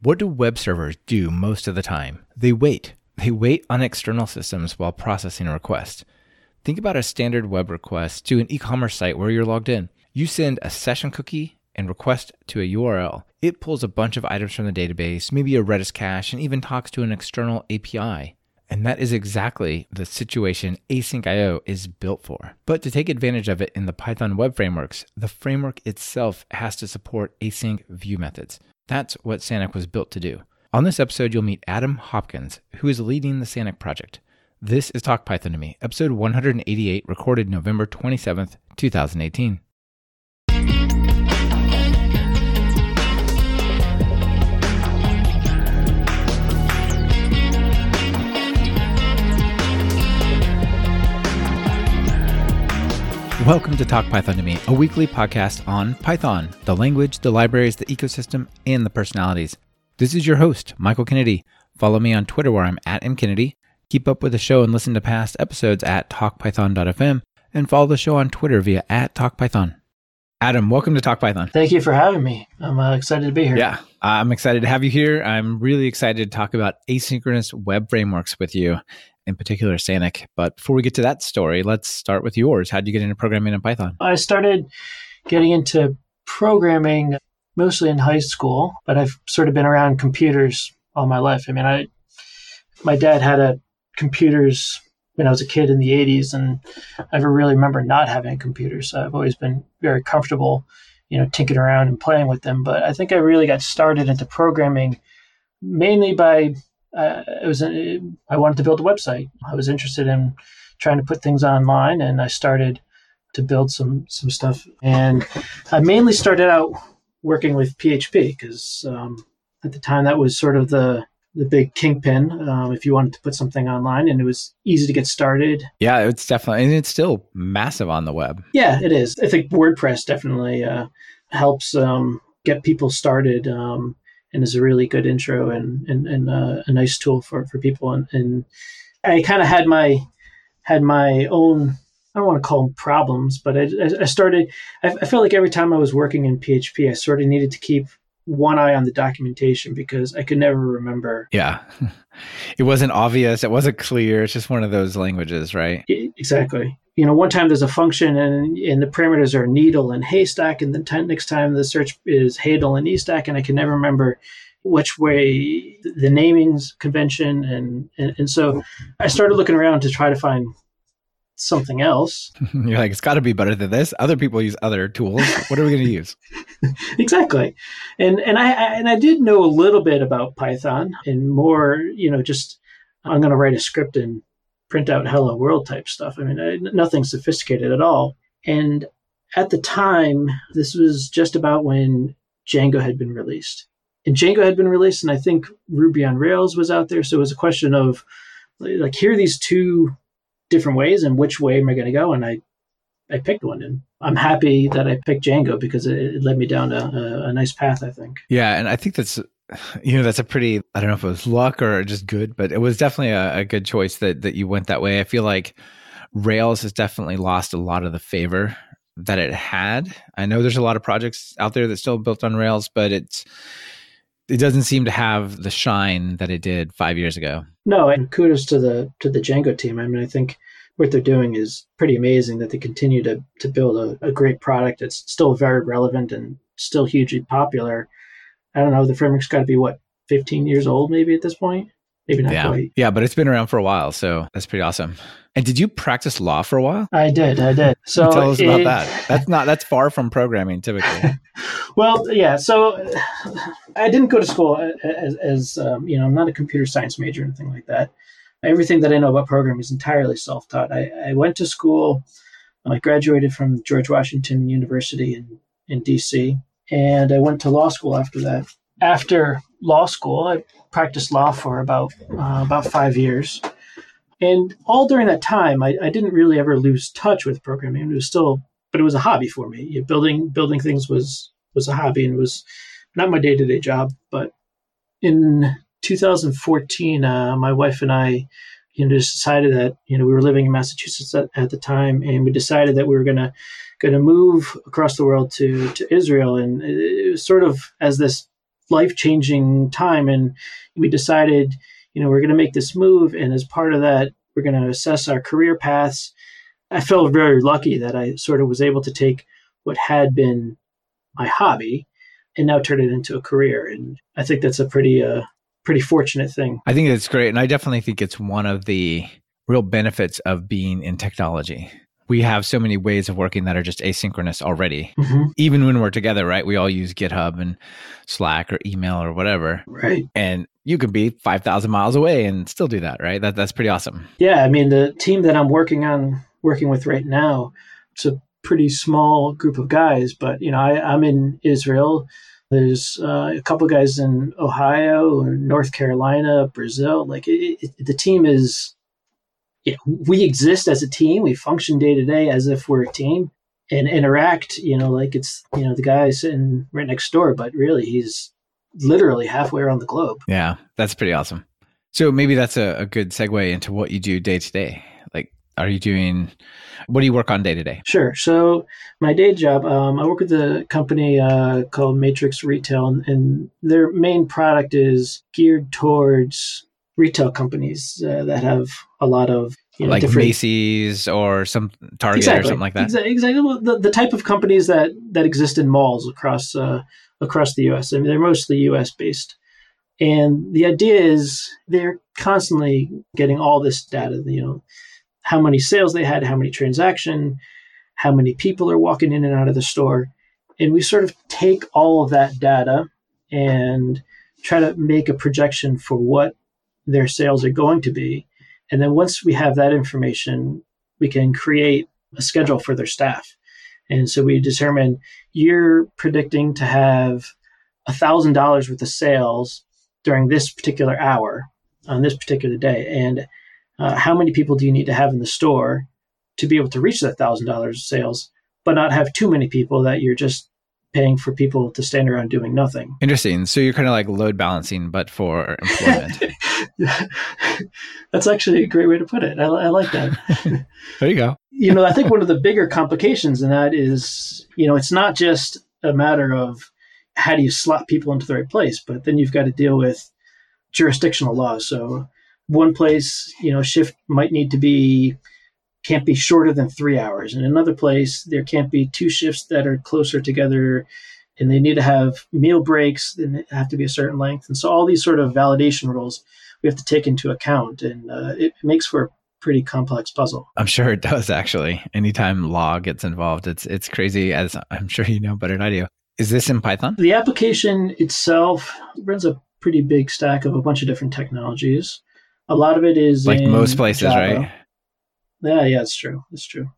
What do web servers do most of the time? They wait. They wait on external systems while processing a request. Think about a standard web request to an e commerce site where you're logged in. You send a session cookie and request to a URL. It pulls a bunch of items from the database, maybe a Redis cache, and even talks to an external API. And that is exactly the situation asyncio is built for. But to take advantage of it in the Python web frameworks, the framework itself has to support async view methods. That's what Sanic was built to do. On this episode, you'll meet Adam Hopkins, who is leading the Sanic project. This is Talk Python to Me, episode 188, recorded November 27th, 2018. Welcome to Talk Python to Me, a weekly podcast on Python, the language, the libraries, the ecosystem, and the personalities. This is your host, Michael Kennedy. Follow me on Twitter where I'm at mkennedy. Keep up with the show and listen to past episodes at talkpython.fm and follow the show on Twitter via at talkpython. Adam, welcome to Talk Python. Thank you for having me. I'm uh, excited to be here. Yeah, I'm excited to have you here. I'm really excited to talk about asynchronous web frameworks with you in particular Sanic. But before we get to that story, let's start with yours. How did you get into programming in Python? I started getting into programming mostly in high school, but I've sort of been around computers all my life. I mean, I my dad had a computers when I was a kid in the 80s, and I really remember not having a computer. So I've always been very comfortable, you know, tinkering around and playing with them. But I think I really got started into programming mainly by uh, it was a, I wanted to build a website. I was interested in trying to put things online, and I started to build some some stuff. And I mainly started out working with PHP because um, at the time that was sort of the the big kingpin um, if you wanted to put something online, and it was easy to get started. Yeah, it's definitely, and it's still massive on the web. Yeah, it is. I think WordPress definitely uh, helps um, get people started. Um, and is a really good intro and and, and uh, a nice tool for for people. And, and I kind of had my had my own. I don't want to call them problems, but I, I started. I, I felt like every time I was working in PHP, I sort of needed to keep one eye on the documentation because I could never remember. Yeah. It wasn't obvious. It wasn't clear. It's just one of those languages, right? Exactly. You know, one time there's a function and, and the parameters are needle and haystack, and then next time the search is hadel and estack, and I can never remember which way the naming's convention and, and and so I started looking around to try to find something else. You're like, it's got to be better than this. Other people use other tools. What are we going to use? exactly, and and I, I and I did know a little bit about Python and more, you know, just I'm going to write a script and print out hello world type stuff. I mean, I, nothing sophisticated at all. And at the time, this was just about when Django had been released. And Django had been released, and I think Ruby on Rails was out there. So it was a question of like, here are these two different ways, and which way am I going to go? And I, I picked one, and I'm happy that I picked Django because it, it led me down a, a, a nice path. I think. Yeah, and I think that's you know that's a pretty i don't know if it was luck or just good but it was definitely a, a, good choice that that you went that way i feel like rails has definitely lost a lot of the favor that it had i know there's a lot of projects out there that still built on rails but it's it doesn't seem to have the shine that it did five years ago. No, and kudos to the to the Django team. I mean, I think what they're doing is pretty amazing. That they continue to to build a, a great product that's still very relevant and still hugely popular. I don't know. The framework's got to be what 15 years old, maybe at this point. Maybe not yeah. quite. Yeah, but it's been around for a while, so that's pretty awesome. And did you practice law for a while? I did. I did. So tell us about that. That's not that's far from programming typically. well, yeah. So I didn't go to school as, as um, you know, I'm not a computer science major or anything like that. Everything that I know about programming is entirely self-taught. I, I went to school. I graduated from George Washington University in in DC, and I went to law school after that. After law school, I practiced law for about uh, about five years and all during that time, I, I didn't really ever lose touch with programming. It was still, but it was a hobby for me. You know, building building things was was a hobby and was not my day to day job. But in 2014, uh, my wife and I, you know, just decided that you know we were living in Massachusetts at, at the time, and we decided that we were gonna gonna move across the world to to Israel, and it was sort of as this life changing time. And we decided, you know, we're going to make this move. And as part of that, we're going to assess our career paths. I felt very lucky that I sort of was able to take what had been my hobby and now turn it into a career. And I think that's a pretty, uh, pretty fortunate thing. I think it's great. And I definitely think it's one of the real benefits of being in technology we have so many ways of working that are just asynchronous already. Mm-hmm. Even when we're together, right? We all use GitHub and Slack or email or whatever. Right. And you could be 5,000 miles away and still do that, right? That that's pretty awesome. Yeah, I mean the team that I'm working on working with right now, it's a pretty small group of guys, but you know, I, I'm in Israel. There's uh, a couple guys in Ohio, North Carolina, Brazil. Like it, it, the team is you know, we exist as a team. We function day to day as if we're a team and interact, you know, like it's, you know, the guy sitting right next door, but really he's literally halfway around the globe. Yeah, that's pretty awesome. So maybe that's a, a good segue into what you do day to day. Like, are you doing, what do you work on day to day? Sure. So my day job, um, I work with a company uh, called Matrix Retail, and, and their main product is geared towards retail companies uh, that have a lot of you know, like different... Macy's or some Target exactly. or something like that. Exactly, the, the type of companies that that exist in malls across uh, across the U.S. I mean, they're mostly U.S. based, and the idea is they're constantly getting all this data. You know, how many sales they had, how many transaction, how many people are walking in and out of the store, and we sort of take all of that data and try to make a projection for what their sales are going to be. And then once we have that information, we can create a schedule for their staff. And so we determine you're predicting to have $1,000 worth of sales during this particular hour on this particular day. And uh, how many people do you need to have in the store to be able to reach that $1,000 sales, but not have too many people that you're just paying for people to stand around doing nothing. Interesting. So you're kind of like load balancing, but for employment. That's actually a great way to put it. I, I like that. there you go. you know, I think one of the bigger complications in that is, you know, it's not just a matter of how do you slot people into the right place, but then you've got to deal with jurisdictional laws. So one place, you know, shift might need to be can't be shorter than three hours. In another place, there can't be two shifts that are closer together and they need to have meal breaks and have to be a certain length. And so all these sort of validation rules we have to take into account, and uh, it makes for a pretty complex puzzle. I'm sure it does actually. Anytime law gets involved, it's it's crazy, as I'm sure you know better than I do. Is this in Python? The application itself runs a pretty big stack of a bunch of different technologies. A lot of it is like most places, Java. right? Yeah, yeah, it's true. It's true.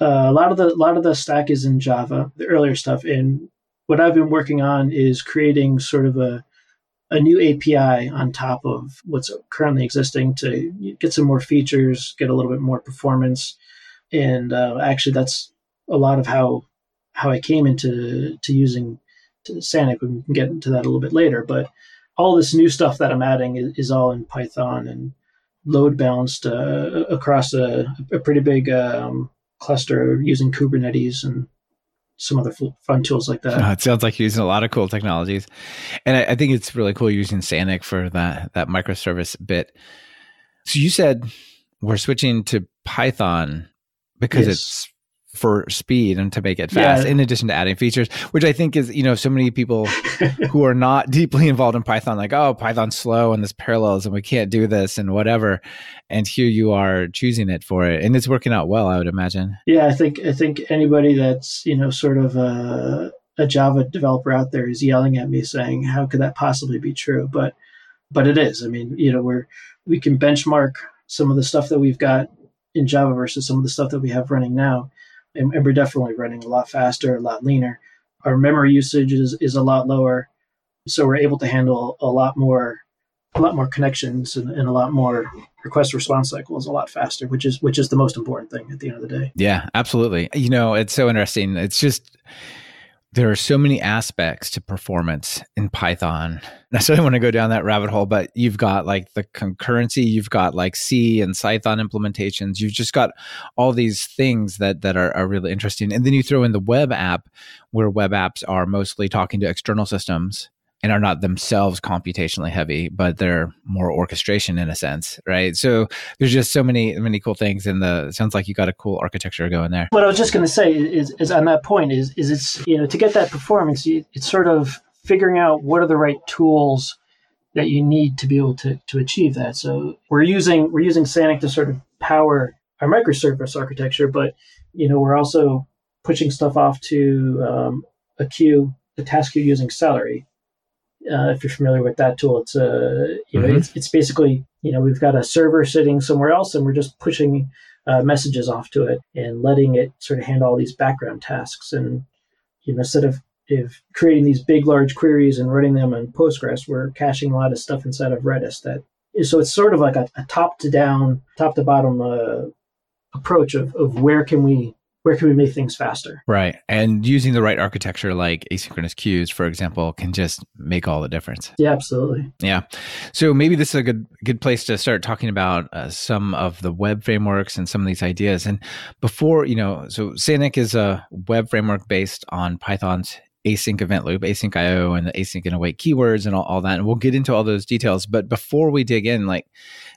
Uh, a lot of the a lot of the stack is in Java, the earlier stuff. And what I've been working on is creating sort of a a new API on top of what's currently existing to get some more features, get a little bit more performance, and uh, actually that's a lot of how how I came into to using to Sanic. We can get into that a little bit later, but all this new stuff that I'm adding is, is all in Python and load balanced uh, across a, a, pretty big um, cluster using Kubernetes and some other fun tools like that. it sounds like you're using a lot of cool technologies, and I, I, think it's really cool using Sanic for that that microservice bit. So you said we're switching to Python because yes. it's for speed and to make it fast yeah. in addition to adding features which i think is you know so many people who are not deeply involved in python like oh python's slow and this parallels and we can't do this and whatever. And here you are choosing it for it and it's working out well i would imagine. Yeah i think i think anybody that's you know sort of a, a java developer out there is yelling at me saying how could that possibly be true? But but it is. I mean you know we're we can benchmark some of the stuff that we've got in java versus some of the stuff that we have running now and, and, we're definitely running a lot faster, a lot leaner. Our memory usage is, is a lot lower, so we're able to handle a lot more a lot more connections and, and a lot more request response cycles a lot faster, which is which is the most important thing at the end of the day. Yeah, absolutely. You know, it's so interesting. It's just there are so many aspects to performance in Python. I certainly want to go down that rabbit hole, but you've got like the concurrency, you've got like C and Python implementations, you've just got all these things that that are, are really interesting. And then you throw in the web app, where web apps are mostly talking to external systems and are not themselves computationally heavy, but they're more orchestration in a sense, right? So there's just so many many cool things, and the sounds like you got a cool architecture going there. What I was just going to say is, is on that point is is it's you know to get that performance, it's sort of figuring out what are the right tools that you need to be able to, to achieve that. So we're using we're using Sanic to sort of power our microservice architecture, but you know we're also pushing stuff off to um, a queue, a task queue using Celery. Uh, if you're familiar with that tool, it's a uh, you know mm-hmm. it's, it's basically you know we've got a server sitting somewhere else, and we're just pushing uh, messages off to it and letting it sort of handle all these background tasks. And you know instead of if creating these big large queries and running them in Postgres, we're caching a lot of stuff inside of Redis. That so it's sort of like a, a top to down, top to bottom uh, approach of, of where can we where can we make things faster? Right. And using the right architecture like asynchronous queues, for example, can just make all the difference. Yeah, absolutely. Yeah. So maybe this is a good good place to start talking about uh, some of the web frameworks and some of these ideas. And before, you know, so Sanic is a web framework based on Python's async event loop, async IO, and the async and await keywords and all, all that. And we'll get into all those details. But before we dig in, like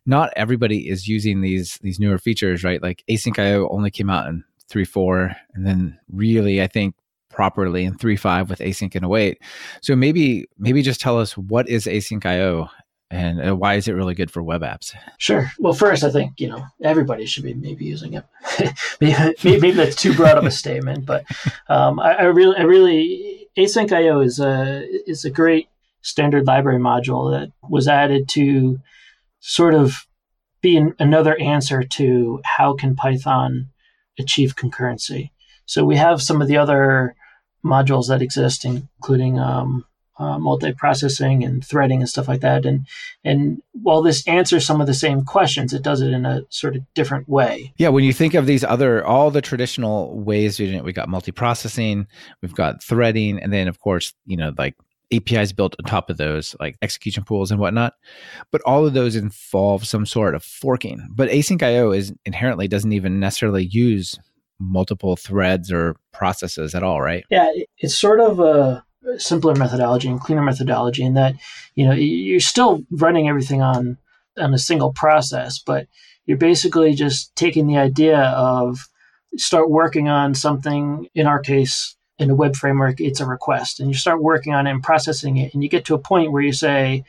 not everybody is using these these newer features, right? Like async IO only came out in three four, and then really, I think properly in three five with async and await. So maybe maybe just tell us what is async IO and uh, why is it really good for web apps? Sure. Well, first, I think you know everybody should be maybe using it. maybe, maybe, that's too broad of a statement, but um, I, I, really, I really, Async IO is a is a great standard library module that was added to sort of be an, another answer to how can Python achieve concurrency. So we have some of the other modules that exist, including um, uh, multiprocessing and threading and stuff like that. And and while this answers some of the same questions, it does it in a sort of different way. Yeah, when you think of these other all the traditional ways we we got multiprocessing, we've got threading, and then of course you know like APIs built on top of those, like execution pools and whatnot. But all of those involve some sort of forking. But async IO is inherently doesn't even necessarily use multiple threads or processes at all, right? Yeah, it's sort of a simpler methodology and cleaner methodology in that you know you're still running everything on on a single process but you're basically just taking the idea of start working on something in our case in a web framework it's a request. And you start working on it and processing it and you get to a point where you say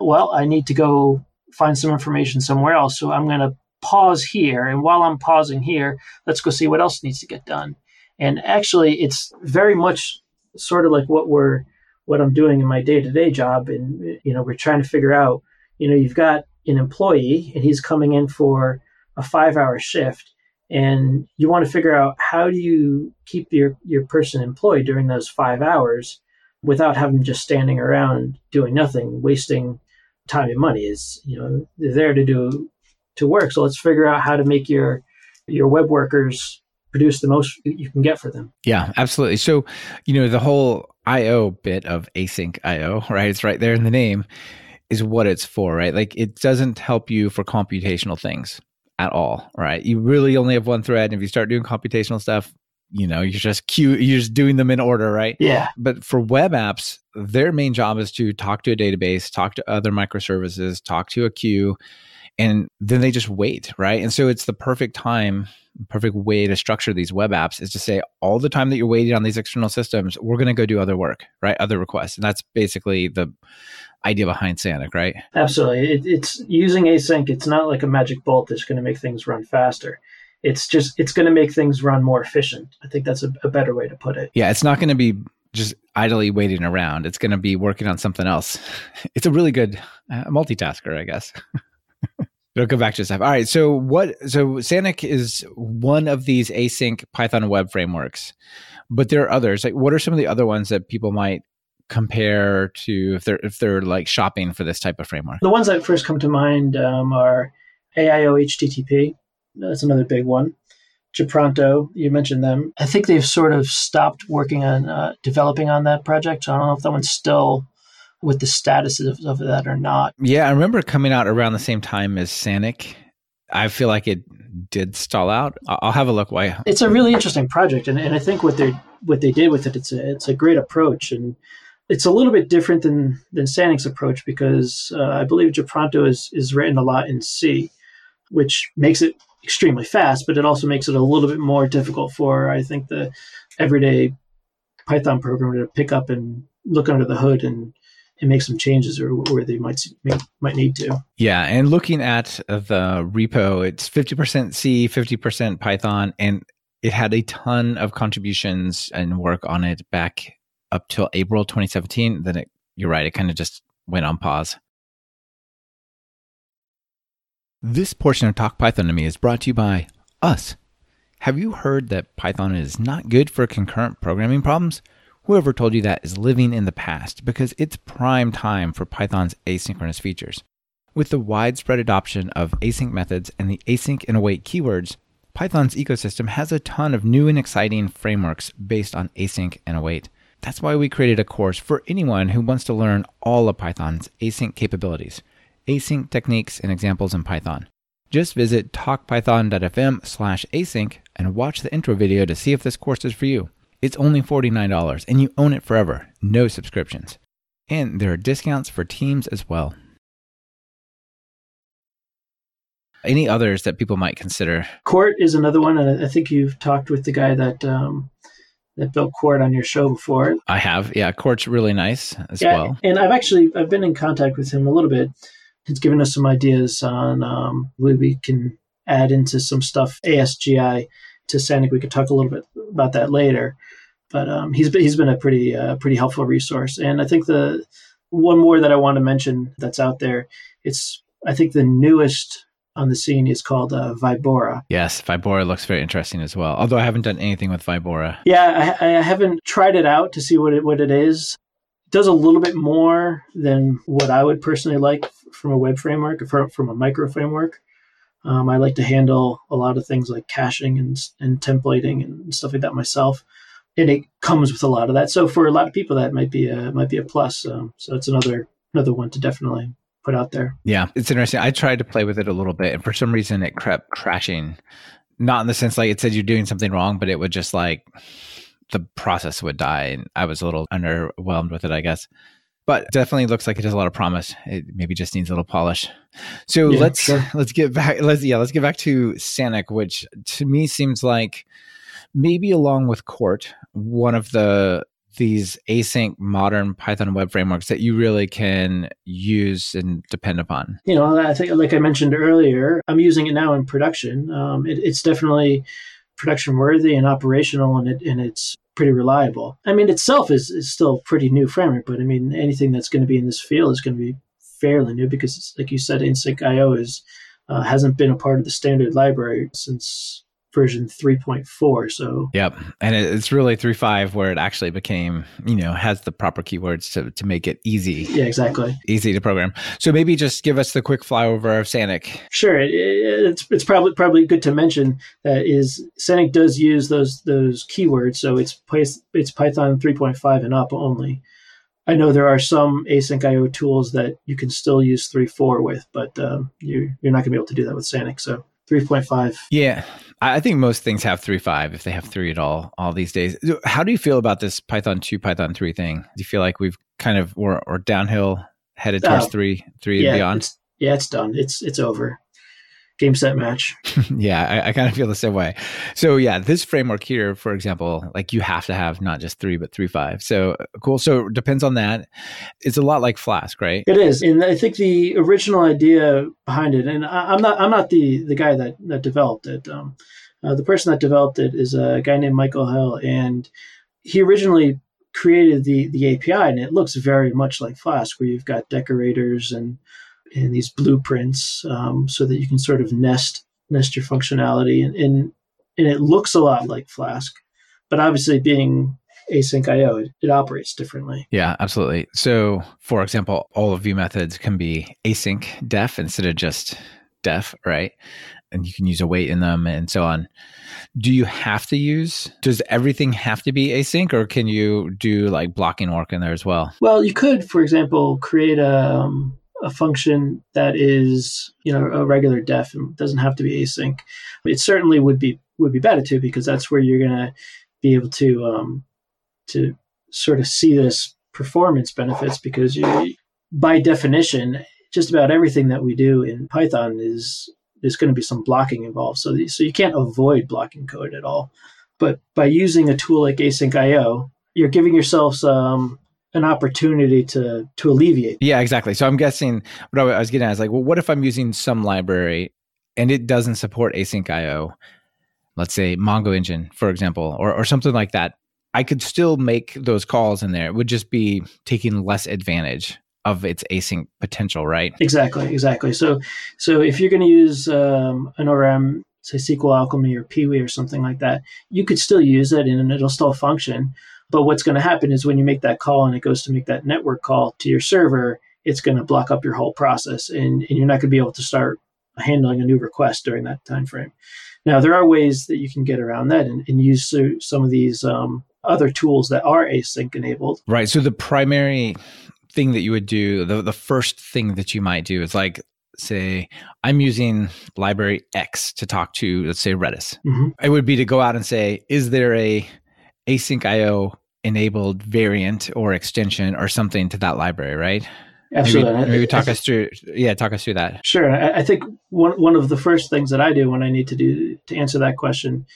well i need to go find some information somewhere else so i'm going to pause here. And while i'm pausing here let's go see what else needs to get done. And actually it's very much sort of like what we're what I'm doing in my day to day job, and you know we're trying to figure out. You know, you've got an employee and he's coming in for a five hour shift, and you want to figure out how do you keep your your person employed during those five hours without having just standing around doing nothing, wasting time and money. Is you know they're there to do to work, so let's figure out how to make your your web workers produce the most you can get for them. Yeah, absolutely. So, you know, the whole IO bit of async IO, right? It's right there in the name is what it's for, right? Like it doesn't help you for computational things at all, right? You really only have one thread. And if you start doing computational stuff, you know, you're just queue, you're just doing them in order, right? Yeah. But for web apps, their main job is to talk to a database, talk to other microservices, talk to a queue, and then they just wait, right? And so it's the perfect time perfect way to structure these web apps is to say all the time that you're waiting on these external systems, we're going to go do other work, right? Other requests. And that's basically the idea behind Sanic, right? Absolutely. It, it's using async. It's not like a magic bolt that's going to make things run faster. It's just, it's going to make things run more efficient. I think that's a, a better way to put it. Yeah. It's not going to be just idly waiting around. It's going to be working on something else. It's a really good uh, multitasker, I guess. It'll go back to stuff. All right. So what? So Sanic is one of these async Python web frameworks, but there are others. Like, what are some of the other ones that people might compare to if they're if they're like shopping for this type of framework? The ones that first come to mind um, are AIO HTTP. That's another big one. Japronto, you mentioned them. I think they've sort of stopped working on uh, developing on that project. So I don't know if that one's still with the status of, of that or not. Yeah, I remember coming out around the same time as Sanic. I feel like it did stall out. I'll have a look. Why? It's a really interesting project, and, and I think what they what they did with it, it's a it's a great approach, and it's a little bit different than than Sanic's approach because uh, I believe Japronto is is written a lot in C, which makes it extremely fast, but it also makes it a little bit more difficult for I think the everyday Python programmer to pick up and look under the hood and and make some changes or where they might might need to. Yeah, and looking at the repo, it's 50% C, 50% Python and it had a ton of contributions and work on it back up till April 2017. Then it, you're right, it kind of just went on pause. This portion of Talk Python to Me is brought to you by us. Have you heard that Python is not good for concurrent programming problems? Whoever told you that is living in the past because it's prime time for Python's asynchronous features. With the widespread adoption of async methods and the async and await keywords, Python's ecosystem has a ton of new and exciting frameworks based on async and await. That's why we created a course for anyone who wants to learn all of Python's async capabilities, async techniques, and examples in Python. Just visit talkpython.fm slash async and watch the intro video to see if this course is for you. It's only $49 and you own it forever, no subscriptions. And there are discounts for teams as well. Any others that people might consider? Quart is another one, and I think you've talked with the guy that um, that built Quart on your show before. I have, yeah. Quart's really nice as yeah, well. And I've actually I've been in contact with him a little bit. He's given us some ideas on um, we can add into some stuff ASGI to Sanic. We could talk a little bit about that later. But um, he's been, he's been a pretty uh, pretty helpful resource. And I think the one more that I want to mention that's out there, it's I think the newest on the scene is called uh, Vibora. Yes, Vibora looks very interesting as well. Although I haven't done anything with Vibora. Yeah, I, I haven't tried it out to see what it what it is. It does a little bit more than what I would personally like from a web framework, from, from a micro framework. Um, I like to handle a lot of things like caching and, and templating and stuff like that myself, and it comes with a lot of that. So for a lot of people, that might be a might be a plus. Um, so it's another another one to definitely put out there. Yeah, it's interesting. I tried to play with it a little bit, and for some reason, it kept crashing. Not in the sense like it said you're doing something wrong, but it would just like the process would die, and I was a little underwhelmed with it, I guess but definitely looks like it has a lot of promise. It maybe just needs a little polish. So yeah, let's sure. let's get back. Let's yeah, let's get back to Sanic, which to me seems like maybe along with Quart, one of the these async modern Python web frameworks that you really can use and depend upon. You know, I think like I mentioned earlier, I'm using it now in production. Um, it, it's definitely production worthy and operational, and it and it's pretty reliable. I mean, itself is, is still pretty new framework, but I mean, anything that's going to be in this field is going to be fairly new because, like you said, asyncio is uh, hasn't been a part of the standard library since version 3.4 so. Yep and it's really 3.5 where it actually became you know has the proper keywords to, to make it easy. Yeah exactly. Easy to program. So maybe just give us the quick flyover of sanic. Sure it, it's, it's probably probably good to mention that is sanic does use those those keywords so it's it's python 3.5 and up only. I know there are some async IO tools that you can still use 3.4 with, but um, you, you're not going to be able to do that with Sanic. So 3.5. Yeah. I think most things have 3.5 if they have 3 at all all these days. How do you feel about this Python 2 Python 3 thing? Do you feel like we've kind of or, or downhill headed towards 3 3 yeah, and beyond? It's, yeah, it's done. It's it's over game set match. yeah, I, I, kind of feel the same way. So yeah, this framework here, for example, like you have to have not just three but three five. So cool. So it depends on that. It's a lot like Flask, right? It is, and I think the original idea behind it, and I, am not I'm not the the guy that that developed it. Um, uh, the person that developed it is a guy named Michael Hill, and he originally created the the API, and it looks very much like Flask, where you've got decorators and and these blueprints um, so that you can sort of nest nest your functionality and, and and it looks a lot like Flask, but obviously being async IO, it, it, operates differently. Yeah, absolutely. So, for example, all of view methods can be async def instead of just def, right? And you can use await in them and so on. Do you have to use, does everything have to be async or can you do like blocking work in there as well? Well, you could, for example, create a, um, a function that is you know a regular def and doesn't have to be async. It certainly would be would be better too because that's where you're going to be able to um, to sort of see this performance benefits because you, by definition, just about everything that we do in Python is there's going to be some blocking involved. So, the, so you can't avoid blocking code at all. But by using a tool like Async IO, you're giving yourself some an opportunity to to alleviate. Yeah, exactly. So I'm guessing what I was getting at is like, well, what if I'm using some library and it doesn't support async IO? Let's say Mongo Engine, for example, or or something like that. I could still make those calls in there. It would just be taking less advantage of its async potential, right? Exactly, exactly. So, so if you're going to use um, an ORM, say SQL Alchemy or Peewee or something like that, you could still use it and it'll still function. But what's going to happen is when you make that call and it goes to make that network call to your server, it's going to block up your whole process, and, and you're not going to be able to start handling a new request during that time frame. Now, there are ways that you can get around that and, and use some of these um, other tools that are async enabled. Right. So the primary thing that you would do, the, the first thing that you might do is like, say, I'm using library X to talk to, let's say, Redis. Mm-hmm. It would be to go out and say, is there a async IO enabled variant or extension or something to that library, right? Absolutely. Maybe, maybe talk us through. Yeah, talk us through that. Sure. I, think one one of the first things that I do when I need to do to answer that question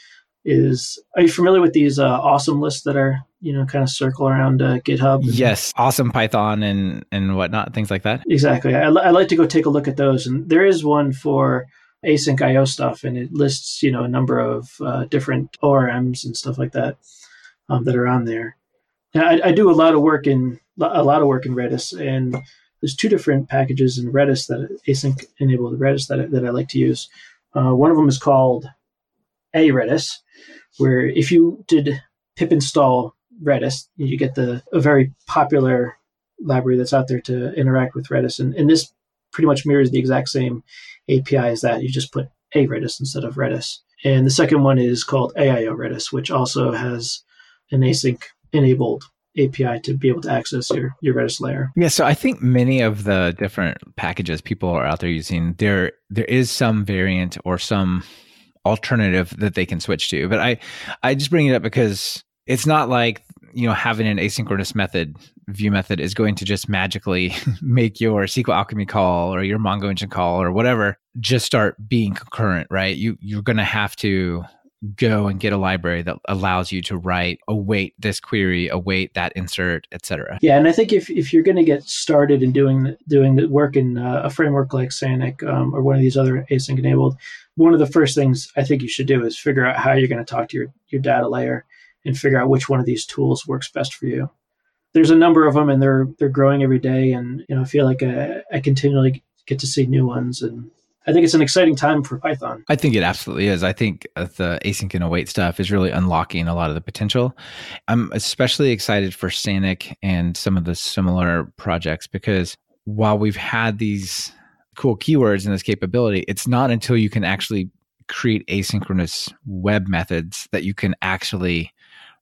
is: Are you familiar with these uh, awesome lists that are you know kind of circle around uh, GitHub? Yes, awesome Python and and whatnot, things like that. Exactly. I, I like to go take a look at those, and there is one for async IO stuff, and it lists you know a number of uh, different ORMs and stuff like that um, that are on there. I, I do a lot of work in a lot of work in Redis, and there's two different packages in Redis that async enabled Redis that, that I like to use. Uh, one of them is called aredis, where if you did pip install Redis, you get the a very popular library that's out there to interact with Redis, and, and this pretty much mirrors the exact same API as that. You just put aredis instead of Redis. And the second one is called AIO Redis, which also has an async enabled API to be able to access your, your Redis layer. Yeah, so I think many of the different packages people are out there using, there there is some variant or some alternative that they can switch to. But I I just bring it up because it's not like you know having an asynchronous method view method is going to just magically make your SQL Alchemy call or your Mongo engine call or whatever just start being concurrent, right? You you're going to have to go and get a library that allows you to write await this query await that insert etc yeah and i think if, if you're going to get started in doing the, doing the work in uh, a framework like Sanic um, or one of these other async enabled one of the first things i think you should do is figure out how you're going to talk to your, your data layer and figure out which one of these tools works best for you. There's a number of them and they're they're growing every day and you know i feel like I, I continually get to see new ones and I think it's an exciting time for Python. I think it absolutely is. I think uh, the async and await stuff is really unlocking a lot of the potential. I'm especially excited for Sanic and some of the similar projects because while we've had these cool keywords and this capability, it's not until you can actually create asynchronous web methods that you can actually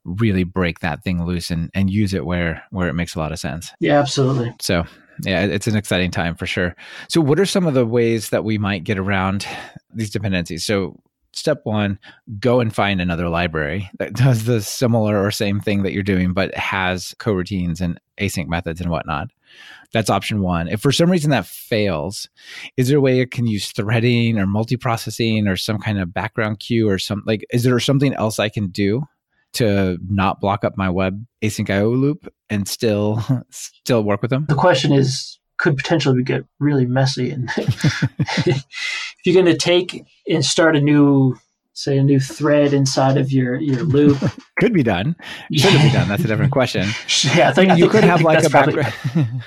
really break that thing loose and, and use it where where it makes a lot of sense. Yeah, absolutely. So yeah, it's an exciting time for sure. So, what are some of the ways that we might get around these dependencies? So, step one, go and find another library that does the similar or same thing that you're doing, but has coroutines and async methods and whatnot. That's option one. If for some reason that fails, is there a way you can use threading or multiprocessing or some kind of background queue or some like, is there something else I can do to not block up my web async IO loop and still still work with them? The question is could potentially get really messy and if you're going to take and start a new say a new thread inside of your your loop. Could be done. Should yeah. be done. That's a different question. Yeah i think you think, could have like a background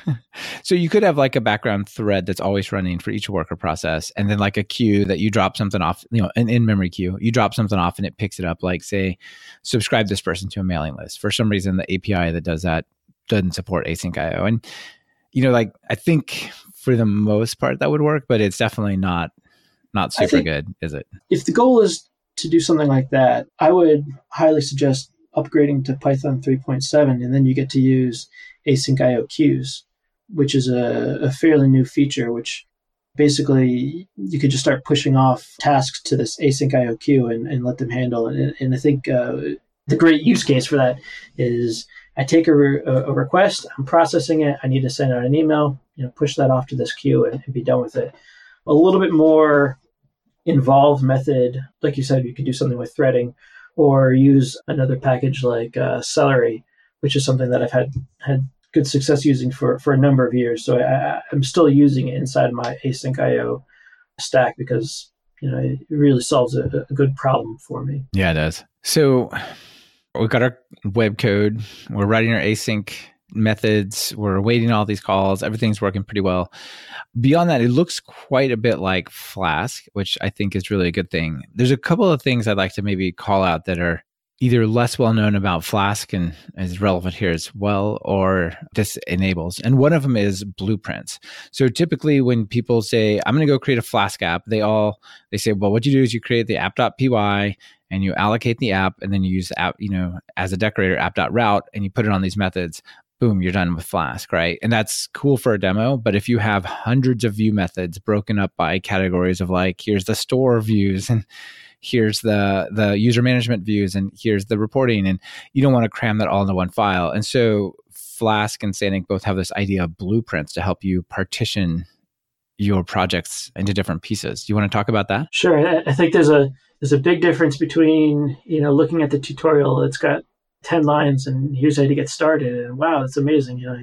so you could have like a background thread that's always running for each worker process and then like a queue that you drop something off you know an in-memory queue you drop something off and it picks it up. Like say subscribe this person to a mailing list. For some reason the api that does that doesn't support async io and you know like i think for the most part that would work but it's definitely not not super good is it? if the goal is to do something like that, I would highly suggest upgrading to Python 3.7, and then you get to use async IO queues, which is a, a fairly new feature, which basically you could just start pushing off tasks to this async IO queue and, and let them handle it. And, and I think uh, the great use case for that is I take a, re- a, request, I'm processing it, I need to send out an email, you know, push that off to this queue and, and be done with it. A little bit more involved method, like you said, you could do something with threading or use another package like uh, Celery, which is something that I've had had good success using for, for a number of years. So I, am still using it inside my async IO stack because you know it really solves a, a good problem for me. Yeah, it does. So we've got our web code. We're writing our async methods. We're waiting all these calls. Everything's working pretty well. Beyond that, it looks quite a bit like Flask, which I think is really a good thing. There's a couple of things I'd like to maybe call out that are either less well known about Flask and is relevant here as well, or this enables. And one of them is blueprints. So typically when people say, I'm going to go create a Flask app, they all, they say, well, what you do is you create the app.py and you allocate the app and then you use the app, you know, as a decorator app.route and you put it on these methods. Boom, you're done with Flask, right? And that's cool for a demo. But if you have hundreds of view methods broken up by categories of like, here's the store views and here's the the user management views and here's the reporting and you don't want to cram that all into one file and so flask and Sanic both have this idea of blueprints to help you partition your projects into different pieces do you want to talk about that sure i think there's a there's a big difference between you know looking at the tutorial it's got 10 lines and here's how to get started and wow it's amazing you know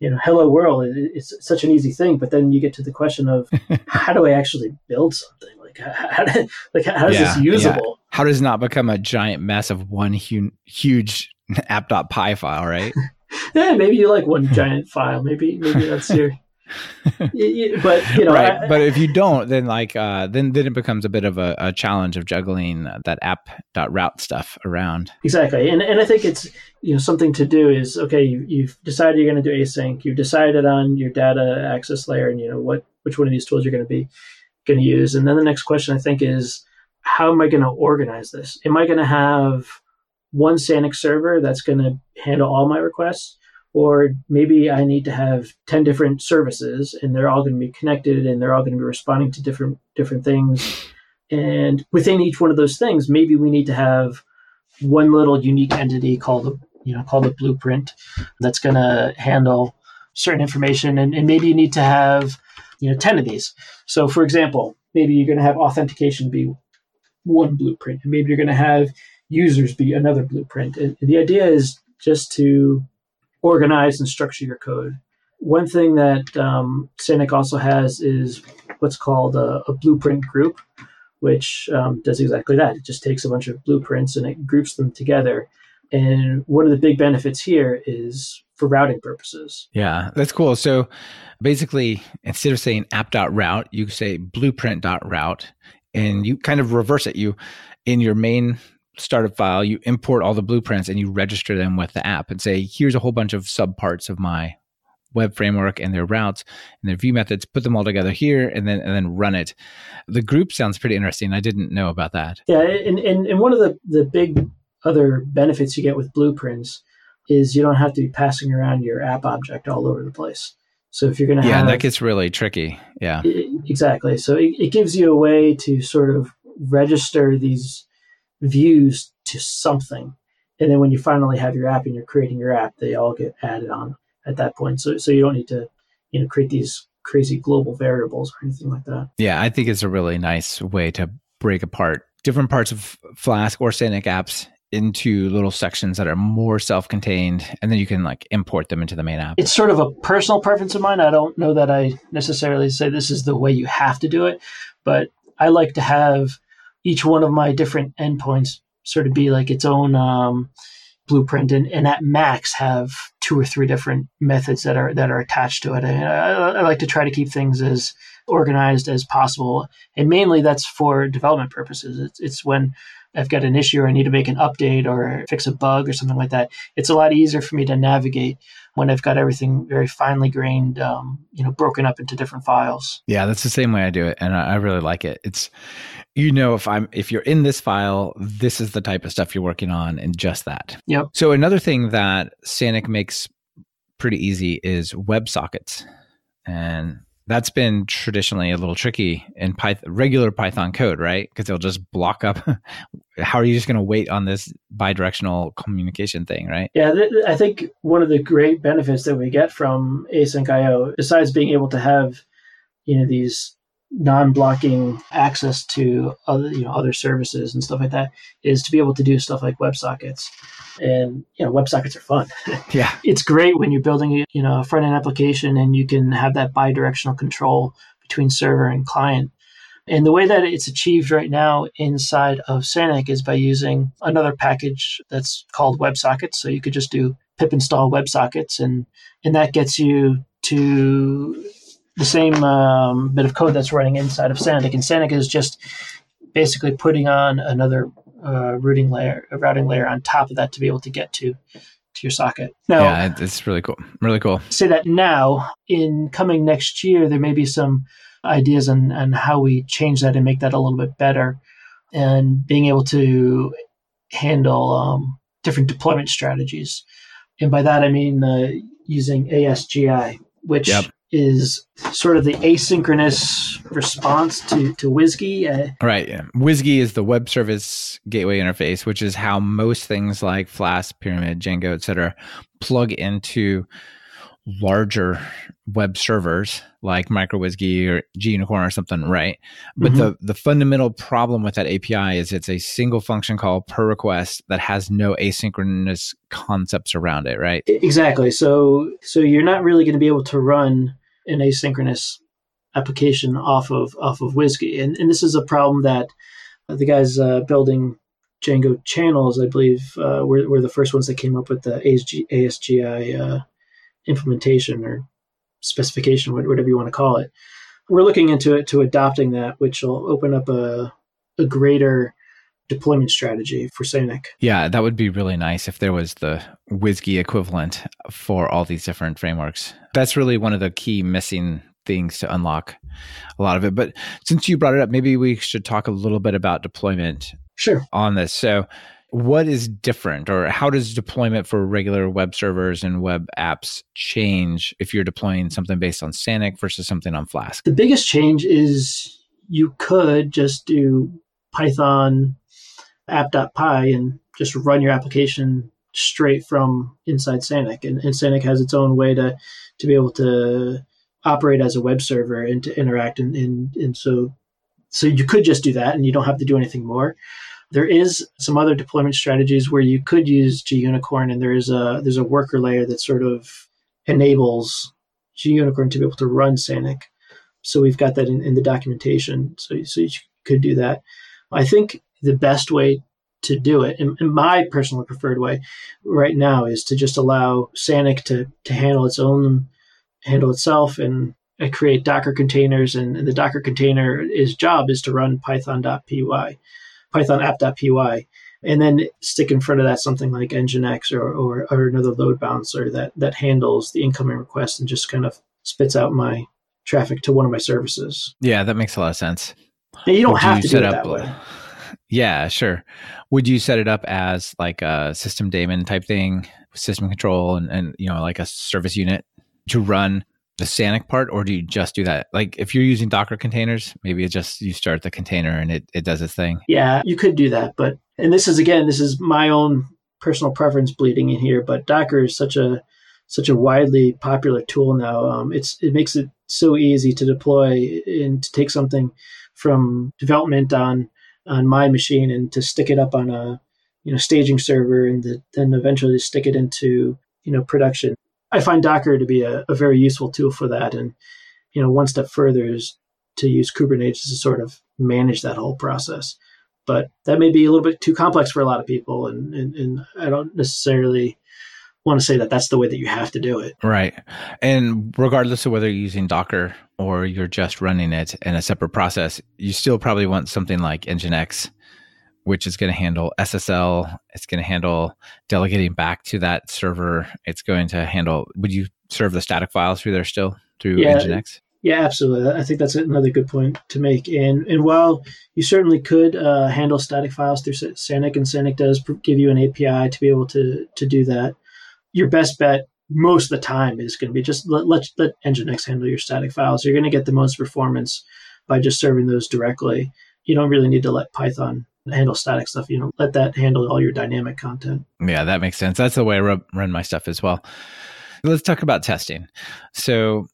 you know hello world it's such an easy thing but then you get to the question of how do i actually build something like how, like how is yeah, this usable? Yeah. How does it not become a giant mess of one hu- huge app.py file, right? yeah, maybe you like one giant file. Maybe maybe that's your but you know, right. I, but if you don't, then like uh, then then it becomes a bit of a, a challenge of juggling that app.route stuff around. Exactly, and and I think it's you know something to do is okay. You, you've decided you're going to do async. You've decided on your data access layer, and you know what which one of these tools you're going to be going to use. And then the next question I think is, how am I going to organize this? Am I going to have one Sanic server that's going to handle all my requests? Or maybe I need to have 10 different services and they're all going to be connected and they're all going to be responding to different, different things. And within each one of those things, maybe we need to have one little unique entity called a, you know, called a blueprint that's going to handle certain information. And, and maybe you need to have you know 10 of these so for example maybe you're going to have authentication be one blueprint and maybe you're going to have users be another blueprint and the idea is just to organize and structure your code one thing that um, also has is what's called a, a blueprint group which um, does exactly that it just takes a bunch of blueprints and it groups them together and one of the big benefits here is for routing purposes. Yeah, that's cool. So basically, instead of saying app.route, you say blueprint.route and you kind of reverse it. You, in your main startup file, you import all the blueprints and you register them with the app and say, here's a whole bunch of subparts of my web framework and their routes and their view methods, put them all together here and then and then run it. The group sounds pretty interesting. I didn't know about that. Yeah, and, and, and one of the, the big other benefits you get with blueprints is you don't have to be passing around your app object all over the place. So if you're going to yeah, have, that gets really tricky. Yeah, it, exactly. So it, it gives you a way to sort of register these views to something, and then when you finally have your app and you're creating your app, they all get added on at that point. So so you don't need to you know create these crazy global variables or anything like that. Yeah, I think it's a really nice way to break apart different parts of Flask or Sanic apps into little sections that are more self-contained and then you can like import them into the main app it's sort of a personal preference of mine i don't know that i necessarily say this is the way you have to do it but i like to have each one of my different endpoints sort of be like its own um, blueprint and, and at max have two or three different methods that are that are attached to it. I, I, I like to try to keep things as organized as possible and mainly that's for development purposes. It's, it's when I've got an issue or I need to make an update or fix a bug or something like that, it's a lot easier for me to navigate when I've got everything very finely grained, um, you know, broken up into different files. Yeah, that's the same way I do it, and I, I really like it. It's you know if I'm if you're in this file, this is the type of stuff you're working on, and just that. Yep. So another thing that Sanic makes pretty easy is WebSockets, and that's been traditionally a little tricky in Python, regular Python code, right? Because it'll just block up how are you just going to wait on this bidirectional communication thing, right? Yeah, th- I think one of the great benefits that we get from Async IO, besides being able to have, you know, these non-blocking access to other you know other services and stuff like that is to be able to do stuff like WebSockets. And you know, WebSockets are fun. Yeah. it's great when you're building you know a front end application and you can have that bi-directional control between server and client. And the way that it's achieved right now inside of Sanic is by using another package that's called WebSockets. So you could just do pip install WebSockets, and and that gets you to the same um, bit of code that's running inside of Sanic. And Sanic is just basically putting on another uh, routing layer, a routing layer on top of that to be able to get to to your socket. Now, yeah, it's really cool. Really cool. Say that now, in coming next year, there may be some ideas on, on how we change that and make that a little bit better, and being able to handle um, different deployment strategies. And by that, I mean uh, using ASGI, which yep is sort of the asynchronous response to to WSGI. Uh, right. Yeah. Is the web service gateway interface, which is how most things like Flask, Pyramid, Django, etc., plug into larger web servers like MicroWSGI or gUnicorn or something, right? But mm-hmm. the the fundamental problem with that API is it's a single function call per request that has no asynchronous concepts around it, right? Exactly. So so you're not really going to be able to run an asynchronous application off of off of WSGI, and and this is a problem that the guys uh, building Django channels, I believe, uh, were, were the first ones that came up with the ASG, ASGI uh, implementation or specification, whatever you want to call it. We're looking into it to adopting that, which will open up a, a greater deployment strategy for Sanic. Yeah, that would be really nice if there was the WSGI equivalent for all these different frameworks. That's really one of the key missing things to unlock a lot of it. But since you brought it up, maybe we should talk a little bit about deployment. Sure. On this. So what is different or how does deployment for regular web servers and web apps change if you're deploying something based on Sanic versus something on Flask? The biggest change is you could just do Python app.py and just run your application straight from inside Sanic. And, and Sanic has its own way to, to be able to operate as a web server and to interact. And, and, and so, so you could just do that and you don't have to do anything more. There is some other deployment strategies where you could use gUnicorn, and there is a there's a worker layer that sort of enables gUnicorn to be able to run Sanic. So we've got that in, in the documentation. So, so you could do that. I think the best way to do it, in my personally preferred way right now, is to just allow Sanic to, to handle its own, handle itself and create Docker containers. And, and the Docker container, its job is to run python.py. Python app.py, and then stick in front of that something like Nginx or, or, or another load balancer that, that handles the incoming request and just kind of spits out my traffic to one of my services. Yeah, that makes a lot of sense. Now, you don't Would have you to set do it up, that way. Yeah, sure. Would you set it up as like a system daemon type thing, system control, and, and you know like a service unit to run the Sanic part, or do you just do that? Like if you're using Docker containers, maybe it just you start the container and it, it does its thing. Yeah, you could do that. But and this is again, this is my own personal preference bleeding in here, but Docker is such a such a widely popular tool now. Um, it's it makes it so easy to deploy and to take something from development on on my machine and to stick it up on a you know staging server and the, then eventually stick it into you know production I find Docker to be a, a very useful tool for that. And, you know, one step further is to use Kubernetes to sort of manage that whole process. But that may be a little bit too complex for a lot of people. And, and, and I don't necessarily want to say that that's the way that you have to do it. Right. And regardless of whether you're using Docker or you're just running it in a separate process, you still probably want something like Nginx which is going to handle SSL. It's going to handle delegating back to that server. It's going to handle. Would you serve the static files through there still through yeah, Nginx? Yeah, absolutely. I think that's another good point to make. And and while you certainly could uh, handle static files through Sanic, and Sanic does give you an API to be able to to do that, your best bet most of the time is going to be just let let, let Nginx handle your static files. You're going to get the most performance by just serving those directly. You don't really need to let Python handle static stuff. You know, let that handle all your dynamic content. Yeah, that makes sense. That's the way I run my stuff as well. Let's talk about testing. So,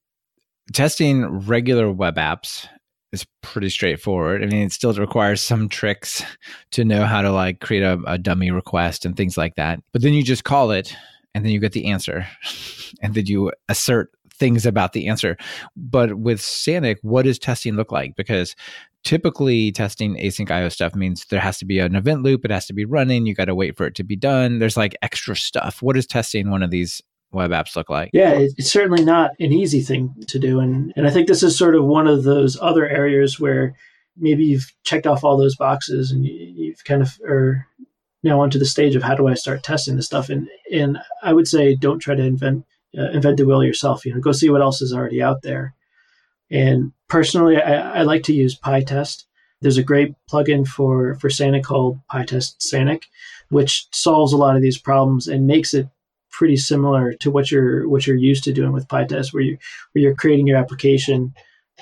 testing regular web apps is pretty straightforward. I mean, it still requires some tricks to know how to like create a, a dummy request and things like that. But then you just call it and then you get the answer and then you assert things about the answer. But with Sanic, what does testing look like? Because typically testing asyncio stuff means there has to be an event loop, it has to be running, you got to wait for it to be done. There's like extra stuff. What is testing one of these web apps look like? Yeah, it's certainly not an easy thing to do. And, and I think this is sort of one of those other areas where maybe you've checked off all those boxes and you, have kind of are now onto the stage of how do I start testing this stuff. And, and I would say don't try to invent uh, invent the wheel yourself. You know, go see what else is already out there. And personally, I, I like to use PyTest. There's a great plugin for for Sanic called PyTest Sanic, which solves a lot of these problems and makes it pretty similar to what you're what you're used to doing with PyTest, where you where you're creating your application,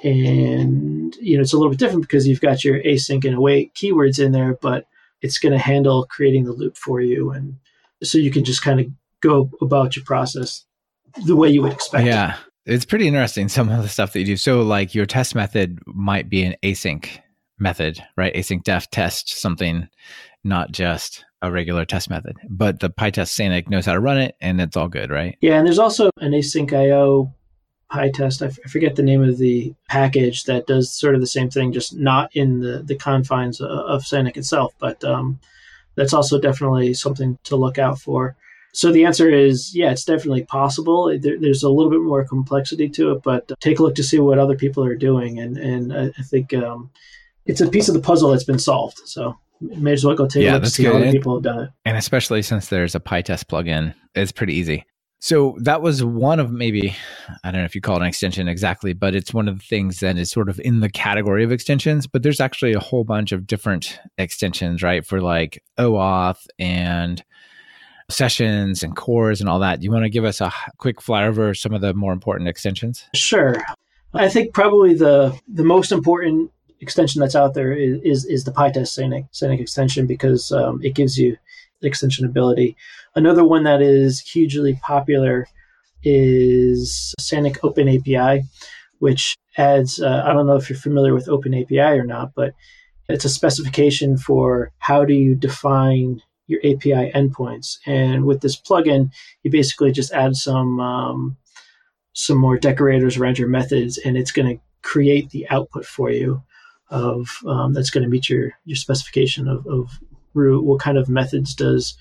and you know it's a little bit different because you've got your async and await keywords in there, but it's going to handle creating the loop for you, and so you can just kind of go about your process the way you would expect. Yeah. It's pretty interesting some of the stuff that you do. So like your test method might be an async method, right? Async def test something, not just a regular test method. But the PyTest Sanic knows how to run it and it's all good, right? Yeah, and there's also an asyncio PyTest. I, f- I forget the name of the package that does sort of the same thing, just not in the, the confines of, of Sanic itself. But um, that's also definitely something to look out for. So the answer is yeah, it's definitely possible. There, there's a little bit more complexity to it, but take a look to see what other people are doing, and and I, I think um, it's a piece of the puzzle that's been solved. So may as well go take yeah, a look to see good. how other people have done it. And especially since there's a PyTest plugin, it's pretty easy. So that was one of maybe, I don't know if you call it an extension exactly, but it's one of the things that is sort of in the category of extensions. But there's actually a whole bunch of different extensions, right? For like OAuth and sessions and CORS and all that. Do you want to give us a quick flyover of some of the more important extensions? Sure. I think probably the the most important extension that's out there is is, is the PyTest Sanic, Sanic extension because um, it gives you extension ability. Another one that is hugely popular is Sanic Open API, which adds. Uh, I don't know if you're familiar with Open API or not, but it's a specification for how do you define your API endpoints. And with this plugin, you basically just add some um, some more decorators around your methods, and it's going to create the output for you of um, that's going to meet your your specification of, of. What kind of methods does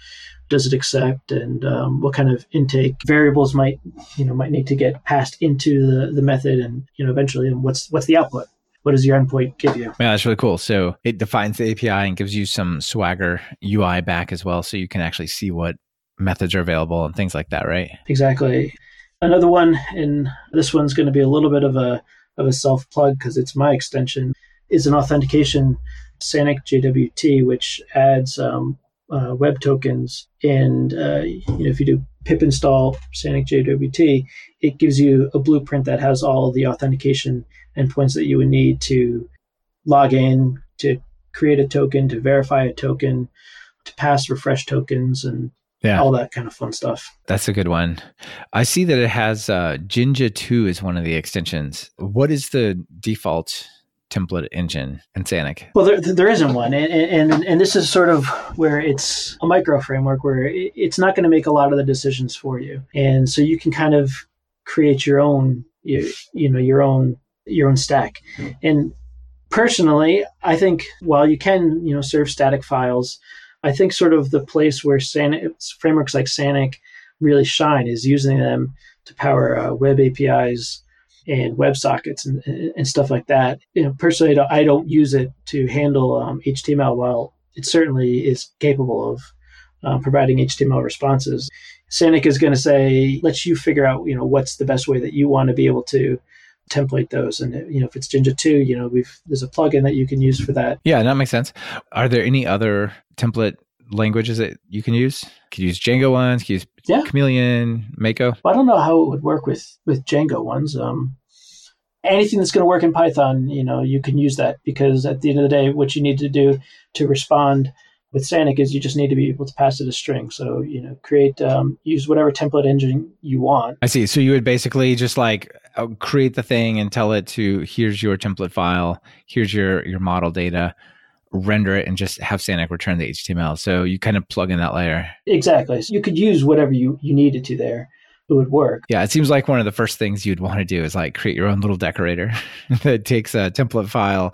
does it accept, and um, what kind of intake variables might you know might need to get passed into the, the method, and you know eventually, and what's what's the output what does your endpoint give you? Yeah, that's really cool. So it defines the API and gives you some Swagger UI back as well, so you can actually see what methods are available and things like that, right? Exactly. Another one, and this one's going to be a little bit of a of a self plug because it's my extension, is an authentication Sanic JWT, which adds um, uh, web tokens. And uh, you know, if you do pip install Sanic JWT, it gives you a blueprint that has all the authentication endpoints that you would need to log in, to create a token, to verify a token, to pass refresh tokens, and yeah. all that kind of fun stuff. That's a good one. I see that it has uh, Jinja 2 is one of the extensions. What is the default template engine in Sanic? Well, there, there isn't one. And, and, and this is sort of where it's a micro framework where it's not going to make a lot of the decisions for you. And so you can kind of create your own, you, you know, your own your own stack. And personally, I think while you can, you know, serve static files, I think sort of the place where Sanic, frameworks like Sanic really shine is using them to power uh, web APIs and WebSockets and, and stuff like that. You know, personally, I don't, I don't use it to handle um, HTML. While it certainly is capable of uh, providing HTML responses, Sanic is going to say, "Let's you figure out, you know, what's the best way that you want to be able to template those. And you know, if it's Jinja two, you know, we've there's a plugin that you can use for that. Yeah, that makes sense. Are there any other template languages that you can use? Could use Django ones. Could use yeah. Chameleon, Mako. Well, I don't know how it would work with with Django ones. Um, anything that's going to work in Python, you know, you can use that because at the end of the day, what you need to do to respond with Sanic is you just need to be able to pass it a string. So, you know, create, um, use whatever template engine you want. I see. So you would basically just like uh, create the thing and tell it to here's your template file, here's your your model data, render it, and just have Sanic return the HTML. So you kind of plug in that layer. Exactly. So you could use whatever you you needed to there it would work. Yeah, it seems like one of the first things you'd want to do is like create your own little decorator that takes a template file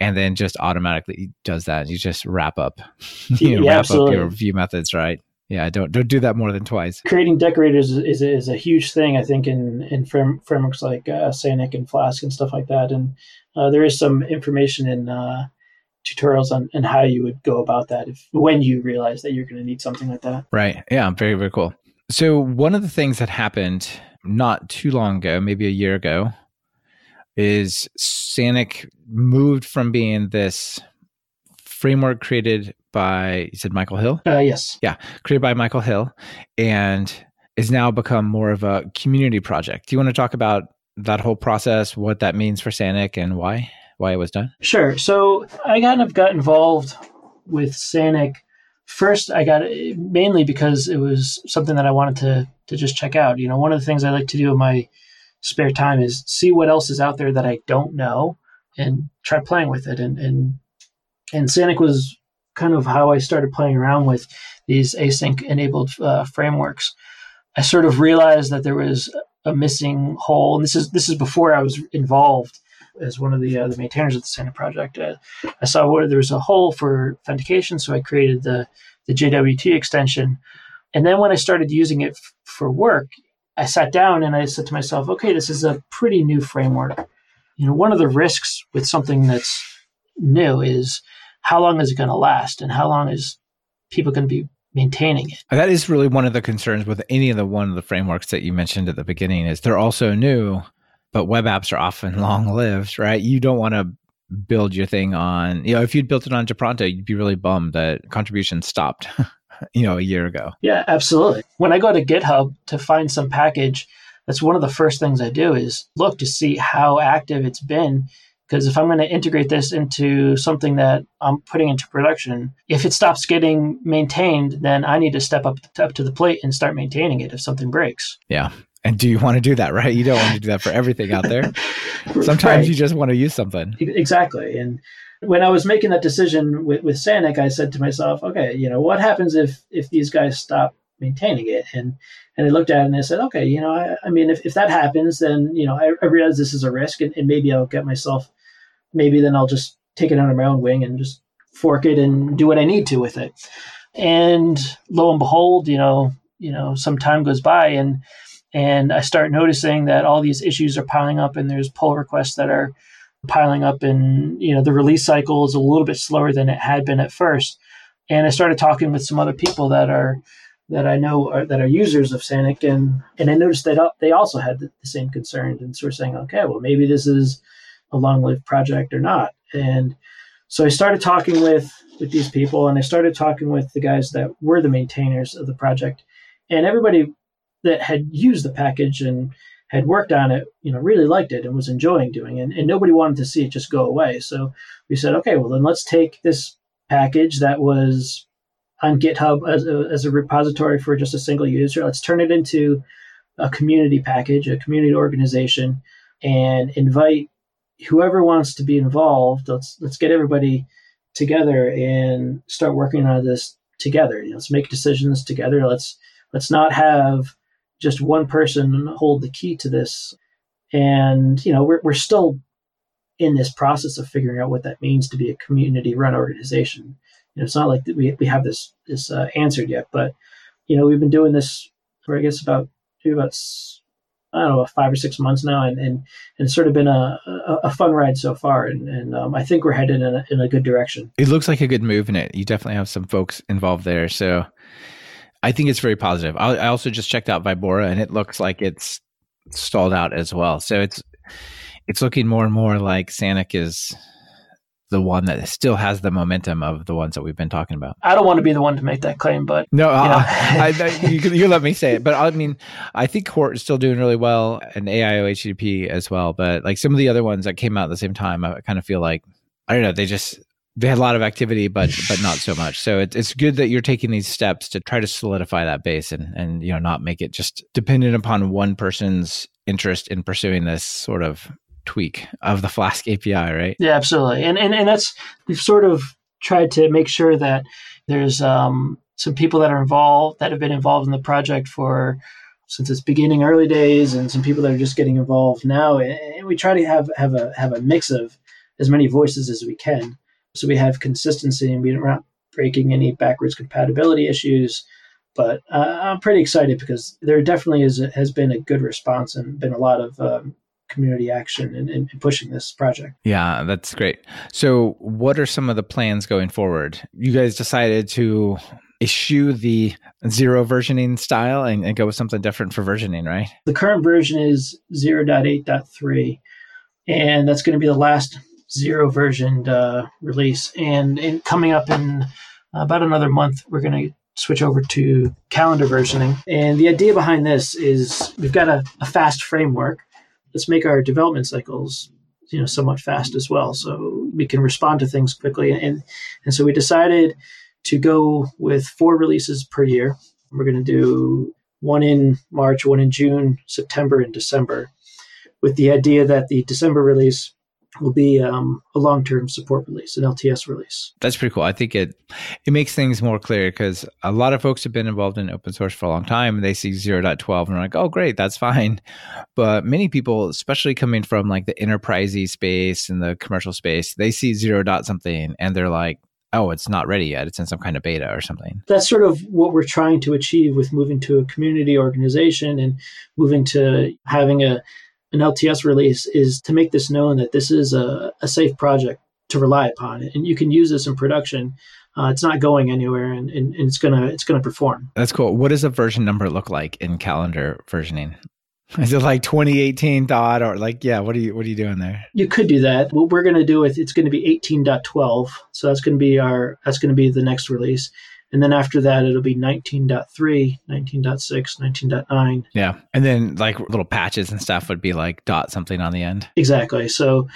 and then just automatically does that. You just wrap up, you know, yeah, wrap absolutely. up your view methods, right? Yeah, don't don't do that more than twice. Creating decorators is, is, is a huge thing, I think, in in frame, frameworks like uh, Sanic and Flask and stuff like that. And uh, there is some information in uh, tutorials on, on how you would go about that if when you realize that you're going to need something like that. Right. Yeah. Very very cool. So, one of the things that happened not too long ago, maybe a year ago, is Sanic moved from being this framework created by, you said Michael Hill? Uh, yes. Yeah, created by Michael Hill and is now become more of a community project. Do you want to talk about that whole process, what that means for Sanic and why? Why it was done? Sure. So I kind of got involved with Sanic first I got it mainly because it was something that I wanted to to just check out. You know, one of the things I like to do in my spare time is see what else is out there that I don't know and try playing with it. And and and Sanic was kind of how I started playing around with these async enabled uh, frameworks. I sort of realized that there was a missing hole, and this is this is before I was involved as one of the uh, the maintainers of the Sanic project. Uh, I saw where there was a hole for authentication, so I created the the JWT extension. And then when I started using it f- for work, I sat down and I said to myself, okay, this is a pretty new framework. You know, one of the risks with something that's new is how long is it going to last and how long is people going to be maintaining it. That is really one of the concerns with any of the one of the frameworks that you mentioned at the beginning is they're also new but web apps are often long lived, right? You don't want to build your thing on, you know, if you'd built it on Japronto, you'd be really bummed that contribution stopped, you know, a year ago. Yeah, absolutely. When I go to GitHub to find some package, that's one of the first things I do is look to see how active it's been. Because if I'm going to integrate this into something that I'm putting into production, if it stops getting maintained, then I need to step up, up to the plate and start maintaining it if something breaks. Yeah. And do you want to do that, right? You don't want to do that for everything out there. Sometimes right. you just want to use something. Exactly. And when I was making that decision with, with Sanic, I said to myself, okay, you know, what happens if if these guys stop maintaining it? And and I looked at it and I said, okay, you know, I, I mean, if, if that happens, then, you know, I, I realize this is a risk and, and maybe I'll get myself, maybe then I'll just take it under my own wing and just fork it and do what I need to with it. And lo and behold, you know, you know, some time goes by and and I start noticing that all these issues are piling up, and there's pull requests that are piling up, and you know the release cycle is a little bit slower than it had been at first. And I started talking with some other people that are that I know are, that are users of Sanic, and and I noticed that uh, they also had the, the same concern, and so we're saying, okay, well maybe this is a long-lived project or not. And so I started talking with with these people, and I started talking with the guys that were the maintainers of the project, and everybody that had used the package and had worked on it, you know, really liked it and was enjoying doing it. And nobody wanted to see it just go away. So we said, okay, well, then let's take this package that was on GitHub as a, as a repository for just a single user. Let's turn it into a community package, a community organization, and invite whoever wants to be involved. Let's let's get everybody together and start working on this together. You know, let's make decisions together. Let's let's not have just one person hold the key to this. And, you know, we're, we're still in this process of figuring out what that means to be a community run organization. You know, it's not like we, we have this, this uh, answered yet, but, you know, we've been doing this for, I guess, about, about, I don't know, five or six months now. And, and, and it's sort of been a, a, a fun ride so far. And, and um, I think we're headed in a, in a good direction. It looks like a good move in it. You definitely have some folks involved there. So, I think it's very positive. I, I also just checked out Vibora, and it looks like it's stalled out as well. So it's it's looking more and more like Sanic is the one that still has the momentum of the ones that we've been talking about. I don't want to be the one to make that claim, but no, you, uh, I, I, you, you, let me say it. But I mean, I think Quart is still doing really well, and aiohttp as well. But like some of the other ones that came out at the same time, I kind of feel like I don't know, they just they had a lot of activity, but but not so much. So it, it's good that you're taking these steps to try to solidify that base and and you know not make it just dependent upon one person's interest in pursuing this sort of tweak of the Flask API, right? Yeah, absolutely. And and and that's we've sort of tried to make sure that there's um, some people that are involved that have been involved in the project for since its beginning, early days, and some people that are just getting involved now. And we try to have have a have a mix of as many voices as we can, so we have consistency and we're not breaking any backwards compatibility issues. But uh, I'm pretty excited because there definitely is has been a good response and been a lot of um, community action in, in, pushing this project. Yeah, that's great. So, what are some of the plans going forward? You guys decided to eschew the zero versioning style and, and go with something different for versioning, right? The current version is 0.8.3, and that's going to be the last zero versioned uh, release. And in, coming up in about another month, we're going to switch over to calendar versioning. And the idea behind this is we've got a, a fast framework let's make our development cycles you know somewhat fast as well so we can respond to things quickly and and so we decided to go with four releases per year we're going to do one in march one in june september and december with the idea that the december release will be um, a long-term support release, an LTS release. That's pretty cool. I think it it makes things more clear because a lot of folks have been involved in open source for a long time and they see 0.12 and they're like, oh, great, that's fine. But many people, especially coming from like the enterprisey space and the commercial space, they see 0. dot something and they're like, oh, it's not ready yet. It's in some kind of beta or something. That's sort of what we're trying to achieve with moving to a community organization and moving to having a an LTS release is to make this known that this is a, a safe project to rely upon, and you can use this in production. Uh, it's not going anywhere, and, and, and, it's gonna it's gonna perform. That's cool. What does a version number look like in calendar versioning? Is it like 2018 dot or like yeah? What are you what are you doing there? You could do that. What we're gonna do is it's going to be 18.12, so that's going to be our that's going to be the next release. And then after that, it'll be 19.3, 19.6, 19.9. Yeah. And then like little patches and stuff would be like dot something on the end. Exactly. So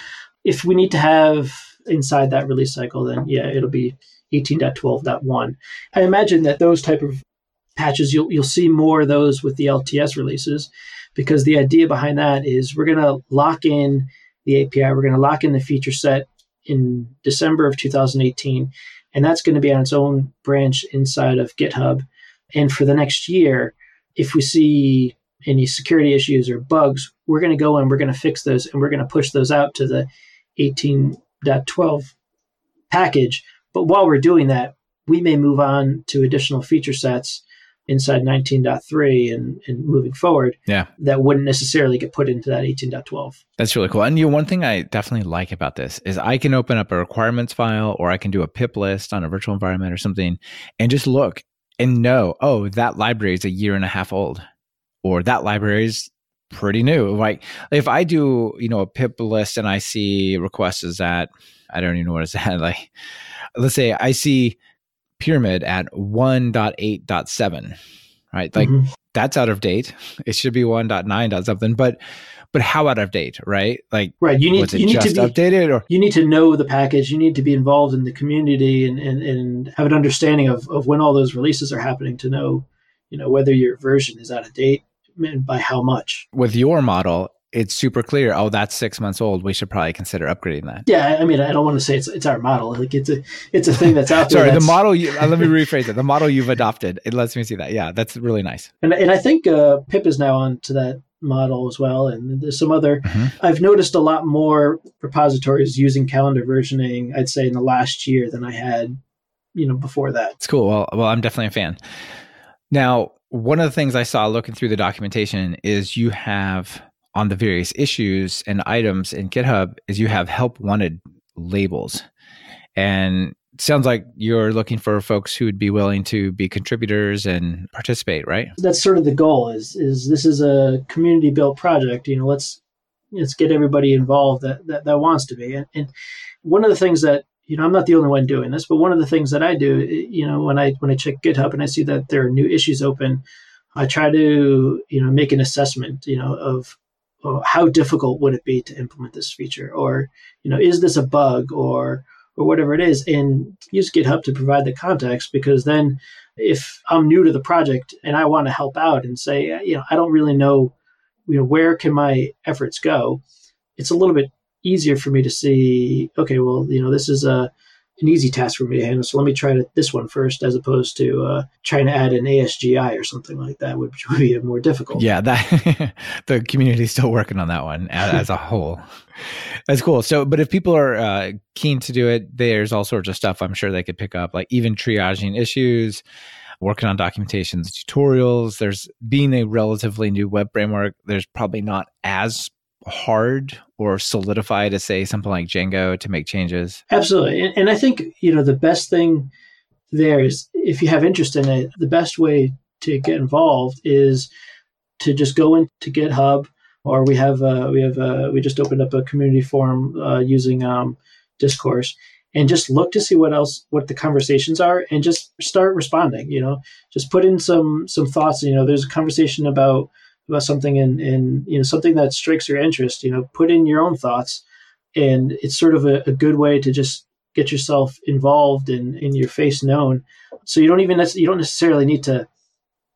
if we need to have inside that release cycle, then yeah, it'll be 18.12.1. I imagine that those type of patches, you'll, you'll see more of those with the LTS releases because the idea behind that is we're going to lock in the API, we're going to lock in the feature set in December of 2018 and that's going to be on its own branch inside of GitHub. And for the next year, if we see any security issues or bugs, we're going to go and we're going to fix those and we're going to push those out to the 18.12 package. But while we're doing that, we may move on to additional feature sets inside 19.3 and, and moving forward yeah. that wouldn't necessarily get put into that 18.12 that's really cool. And you know, one thing i definitely like about this is i can open up a requirements file or i can do a pip list on a virtual environment or something and just look and know oh that library is a year and a half old or that library is pretty new. Like if i do you know a pip list and i see requests is that i don't even know what it's at like let's say i see pyramid at 1.8.7 right like mm-hmm. that's out of date it should be 1.9. something but but how out of date right like right you need, you need to be updated or you need to know the package you need to be involved in the community and, and, and have an understanding of, of when all those releases are happening to know you know whether your version is out of date and by how much with your model it's super clear. Oh, that's six months old. We should probably consider upgrading that. Yeah, I mean, I don't want to say it's it's our model. Like it's a it's a thing that's out there. Sorry, the model. You, uh, let me rephrase it. The model you've adopted. It lets me see that. Yeah, that's really nice. And and I think uh, Pip is now on to that model as well. And there's some other. Mm-hmm. I've noticed a lot more repositories using calendar versioning. I'd say in the last year than I had, you know, before that. It's cool. Well, well, I'm definitely a fan. Now, one of the things I saw looking through the documentation is you have on the various issues and items in GitHub is you have help wanted labels. And sounds like you're looking for folks who would be willing to be contributors and participate, right? That's sort of the goal is is this is a community built project, you know, let's let's get everybody involved that, that, that wants to be. And, and one of the things that you know, I'm not the only one doing this, but one of the things that I do, you know, when I when I check GitHub and I see that there are new issues open, I try to you know make an assessment, you know, of well, how difficult would it be to implement this feature, or you know, is this a bug, or or whatever it is, and use GitHub to provide the context because then if I'm new to the project and I want to help out and say, you know, I don't really know, you know, where can my efforts go, it's a little bit easier for me to see, okay, well, you know, this is a an easy task for me to handle. So let me try this one first, as opposed to uh, trying to add an ASGI or something like that, which would be more difficult. Yeah, that the community is still working on that one as, as, a whole. That's cool. So, but if people are uh, keen to do it, there's all sorts of stuff I'm sure they could pick up, like even triaging issues, working on documentations, tutorials. There's being a relatively new web framework. There's probably not as hard or solidify to say something like Django to make changes? Absolutely. And, and I think, you know, the best thing there is if you have interest in it, the best way to get involved is to just go into GitHub or we have uh, we have uh, we just opened up a community forum uh, using um, discourse and just look to see what else what the conversations are and just start responding you know just put in some some thoughts you know there's a conversation about about something and and you know something that strikes your interest you know put in your own thoughts. And it's sort of a, a good way to just get yourself involved and in, your face known. So you don't even you don't necessarily need to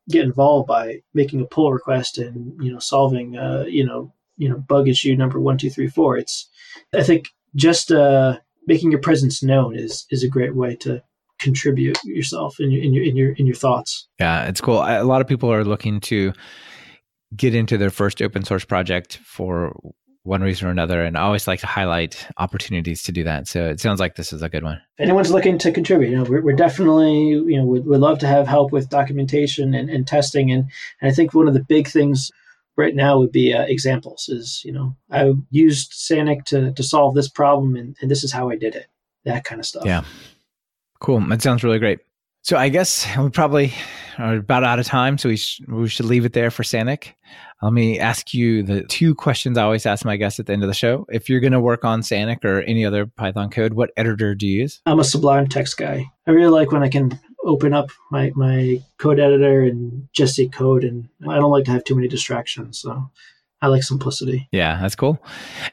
get involved by making a pull request and you know solving uh, you know you know bug issue number one two three four. It's i think just uh, making your presence known is is a great way to contribute yourself in your in your in your in your thoughts. Yeah it's cool. A lot of people are looking to get into their first open source project for one reason or another. And I always like to highlight opportunities to do that. So it sounds like this is a good one. If anyone's looking to contribute, you know, we're, we're definitely, you know, we'd, we'd, love to have help with documentation and, and testing. And, and I think one of the big things right now would be uh, examples is, you know, I used Sanic to, to solve this problem and, and this is how I did it. That kind of stuff. Yeah. Cool. That sounds really great. So I guess we probably are about out of time, so we, sh- we should leave it there for Sanic. Let me ask you the two questions I always ask my guests at the end of the show. If you're going to work on Sanic or any other Python code, what editor do you use? I'm a Sublime text guy. I really like when I can open up my, my code editor and just see code, and I don't like to have too many distractions. So I like simplicity. Yeah, that's cool.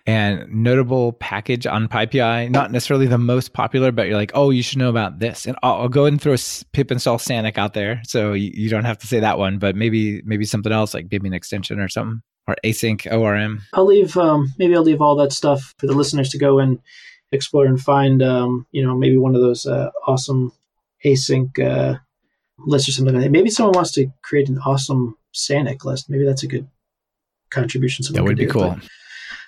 And notable package on PyPI, not necessarily the most popular, but you're like, oh, you should know about this. And I'll, I'll go ahead and throw pip install Sanic out there, so you, you, don't have to say that one, but maybe maybe something else like maybe an extension or something or async ORM. I'll leave um, maybe I'll leave all that stuff for the listeners to go and explore and find. Um, you know, maybe one of those uh, awesome async uh, lists or something like that. Maybe someone wants to create an awesome Sanic list. Maybe that's a good contributions. That would be do. cool.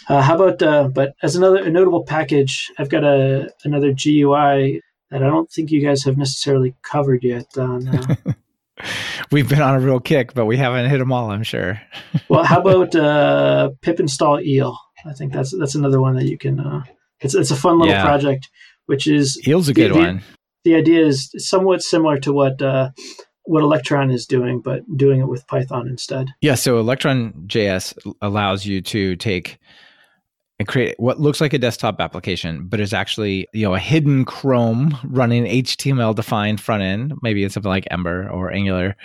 But, uh, how about, uh, but as another notable package, I've got a another GUI that I don't think you guys have necessarily covered yet. On, uh, We've been on a real kick, but we haven't hit them all. I'm sure. well, how about uh, pip install eel? I think that's that's another one that you can. Uh, it's it's a fun little yeah. project, which is eel's a good the, one. The idea is somewhat similar to what uh, what Electron is doing, but doing it with Python instead. Yeah, so Electron JS allows you to take and create what looks like a desktop application, but is actually you know a hidden Chrome running HTML defined front end, maybe it's something like Ember or Angular,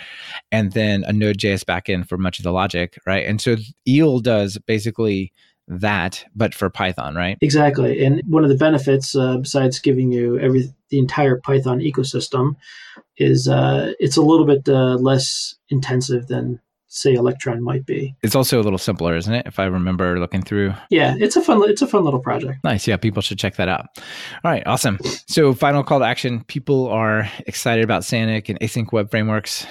and then a Node.js backend for much of the logic, right? And so Eel does basically that, but for Python, right? Exactly. And one of the benefits, uh, besides giving you every the entire Python ecosystem, is uh, it's a little bit uh, less intensive than say Electron might be. It's also a little simpler, isn't it? If I remember looking through. Yeah, it's a fun it's a fun little project. Nice. Yeah, people should check that out. All right, awesome. So final call to action. People are excited about Sanic and async web frameworks.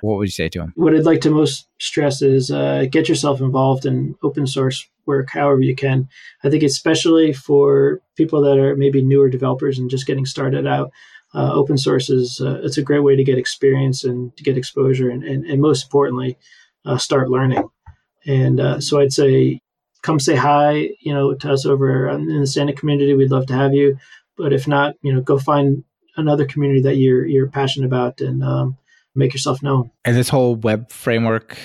What would you say to them? What I'd like to most stress is uh, get yourself involved in open source work however you can. I think especially for people that are maybe newer developers and just getting started out, uh, open source is uh, it's a great way to get experience and to get exposure and, and, and most importantly, uh, start learning. And uh, so I'd say come say hi, you know, to us over in the Sanic community. We'd love to have you. But if not, you know, go find another community that you're you're passionate about and um, make yourself known. And this whole web framework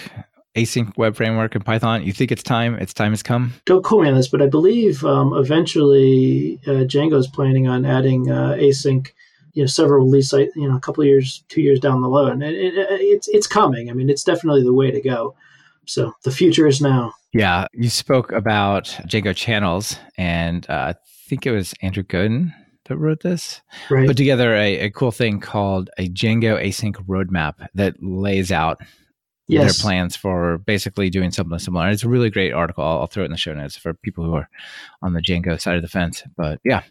async web framework in Python? You think it's time? Its time has come? Don't quote me on this, but I believe um, eventually uh, Django is planning on adding uh, async. You know, several release, you know, a couple years, two years down the road, and it, it, it's it's coming. I mean, it's definitely the way to go. So the future is now. Yeah, you spoke about Django channels, and uh, I think it was Andrew Godwin that wrote this. Right. Put together a, a cool thing called a Django async roadmap that lays out yes. their plans for basically doing something similar. And it's a really great article. I'll, I'll, throw it in the show notes for people who are on the Django side of the fence. But yeah,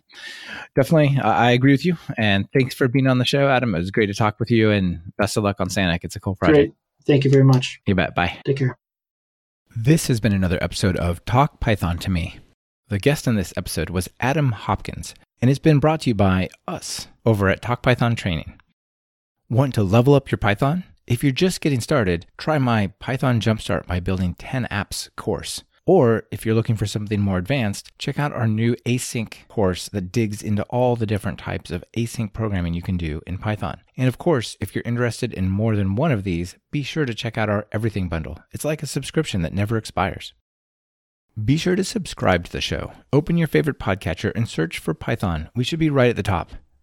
definitely, I, I agree with you. And thanks for being on the show, Adam. It was great to talk with you, and best of luck on Sanic. It's a cool project. Great. Thank you very much. You bet. Bye. Take care. This has been another episode of Talk Python to Me. The guest on this episode was Adam Hopkins, and it's been brought to you by us over at Talk Python Training. Want to level up your Python? If you're just getting started, try my Python Jumpstart by Building 10 Apps course. Or if you're looking for something more advanced, check out our new async course that digs into all the different types of async programming you can do in Python. And of course, if you're interested in more than one of these, be sure to check out our Everything Bundle. It's like a subscription that never expires. Be sure to subscribe to the show. Open your favorite podcatcher and search for Python. We should be right at the top.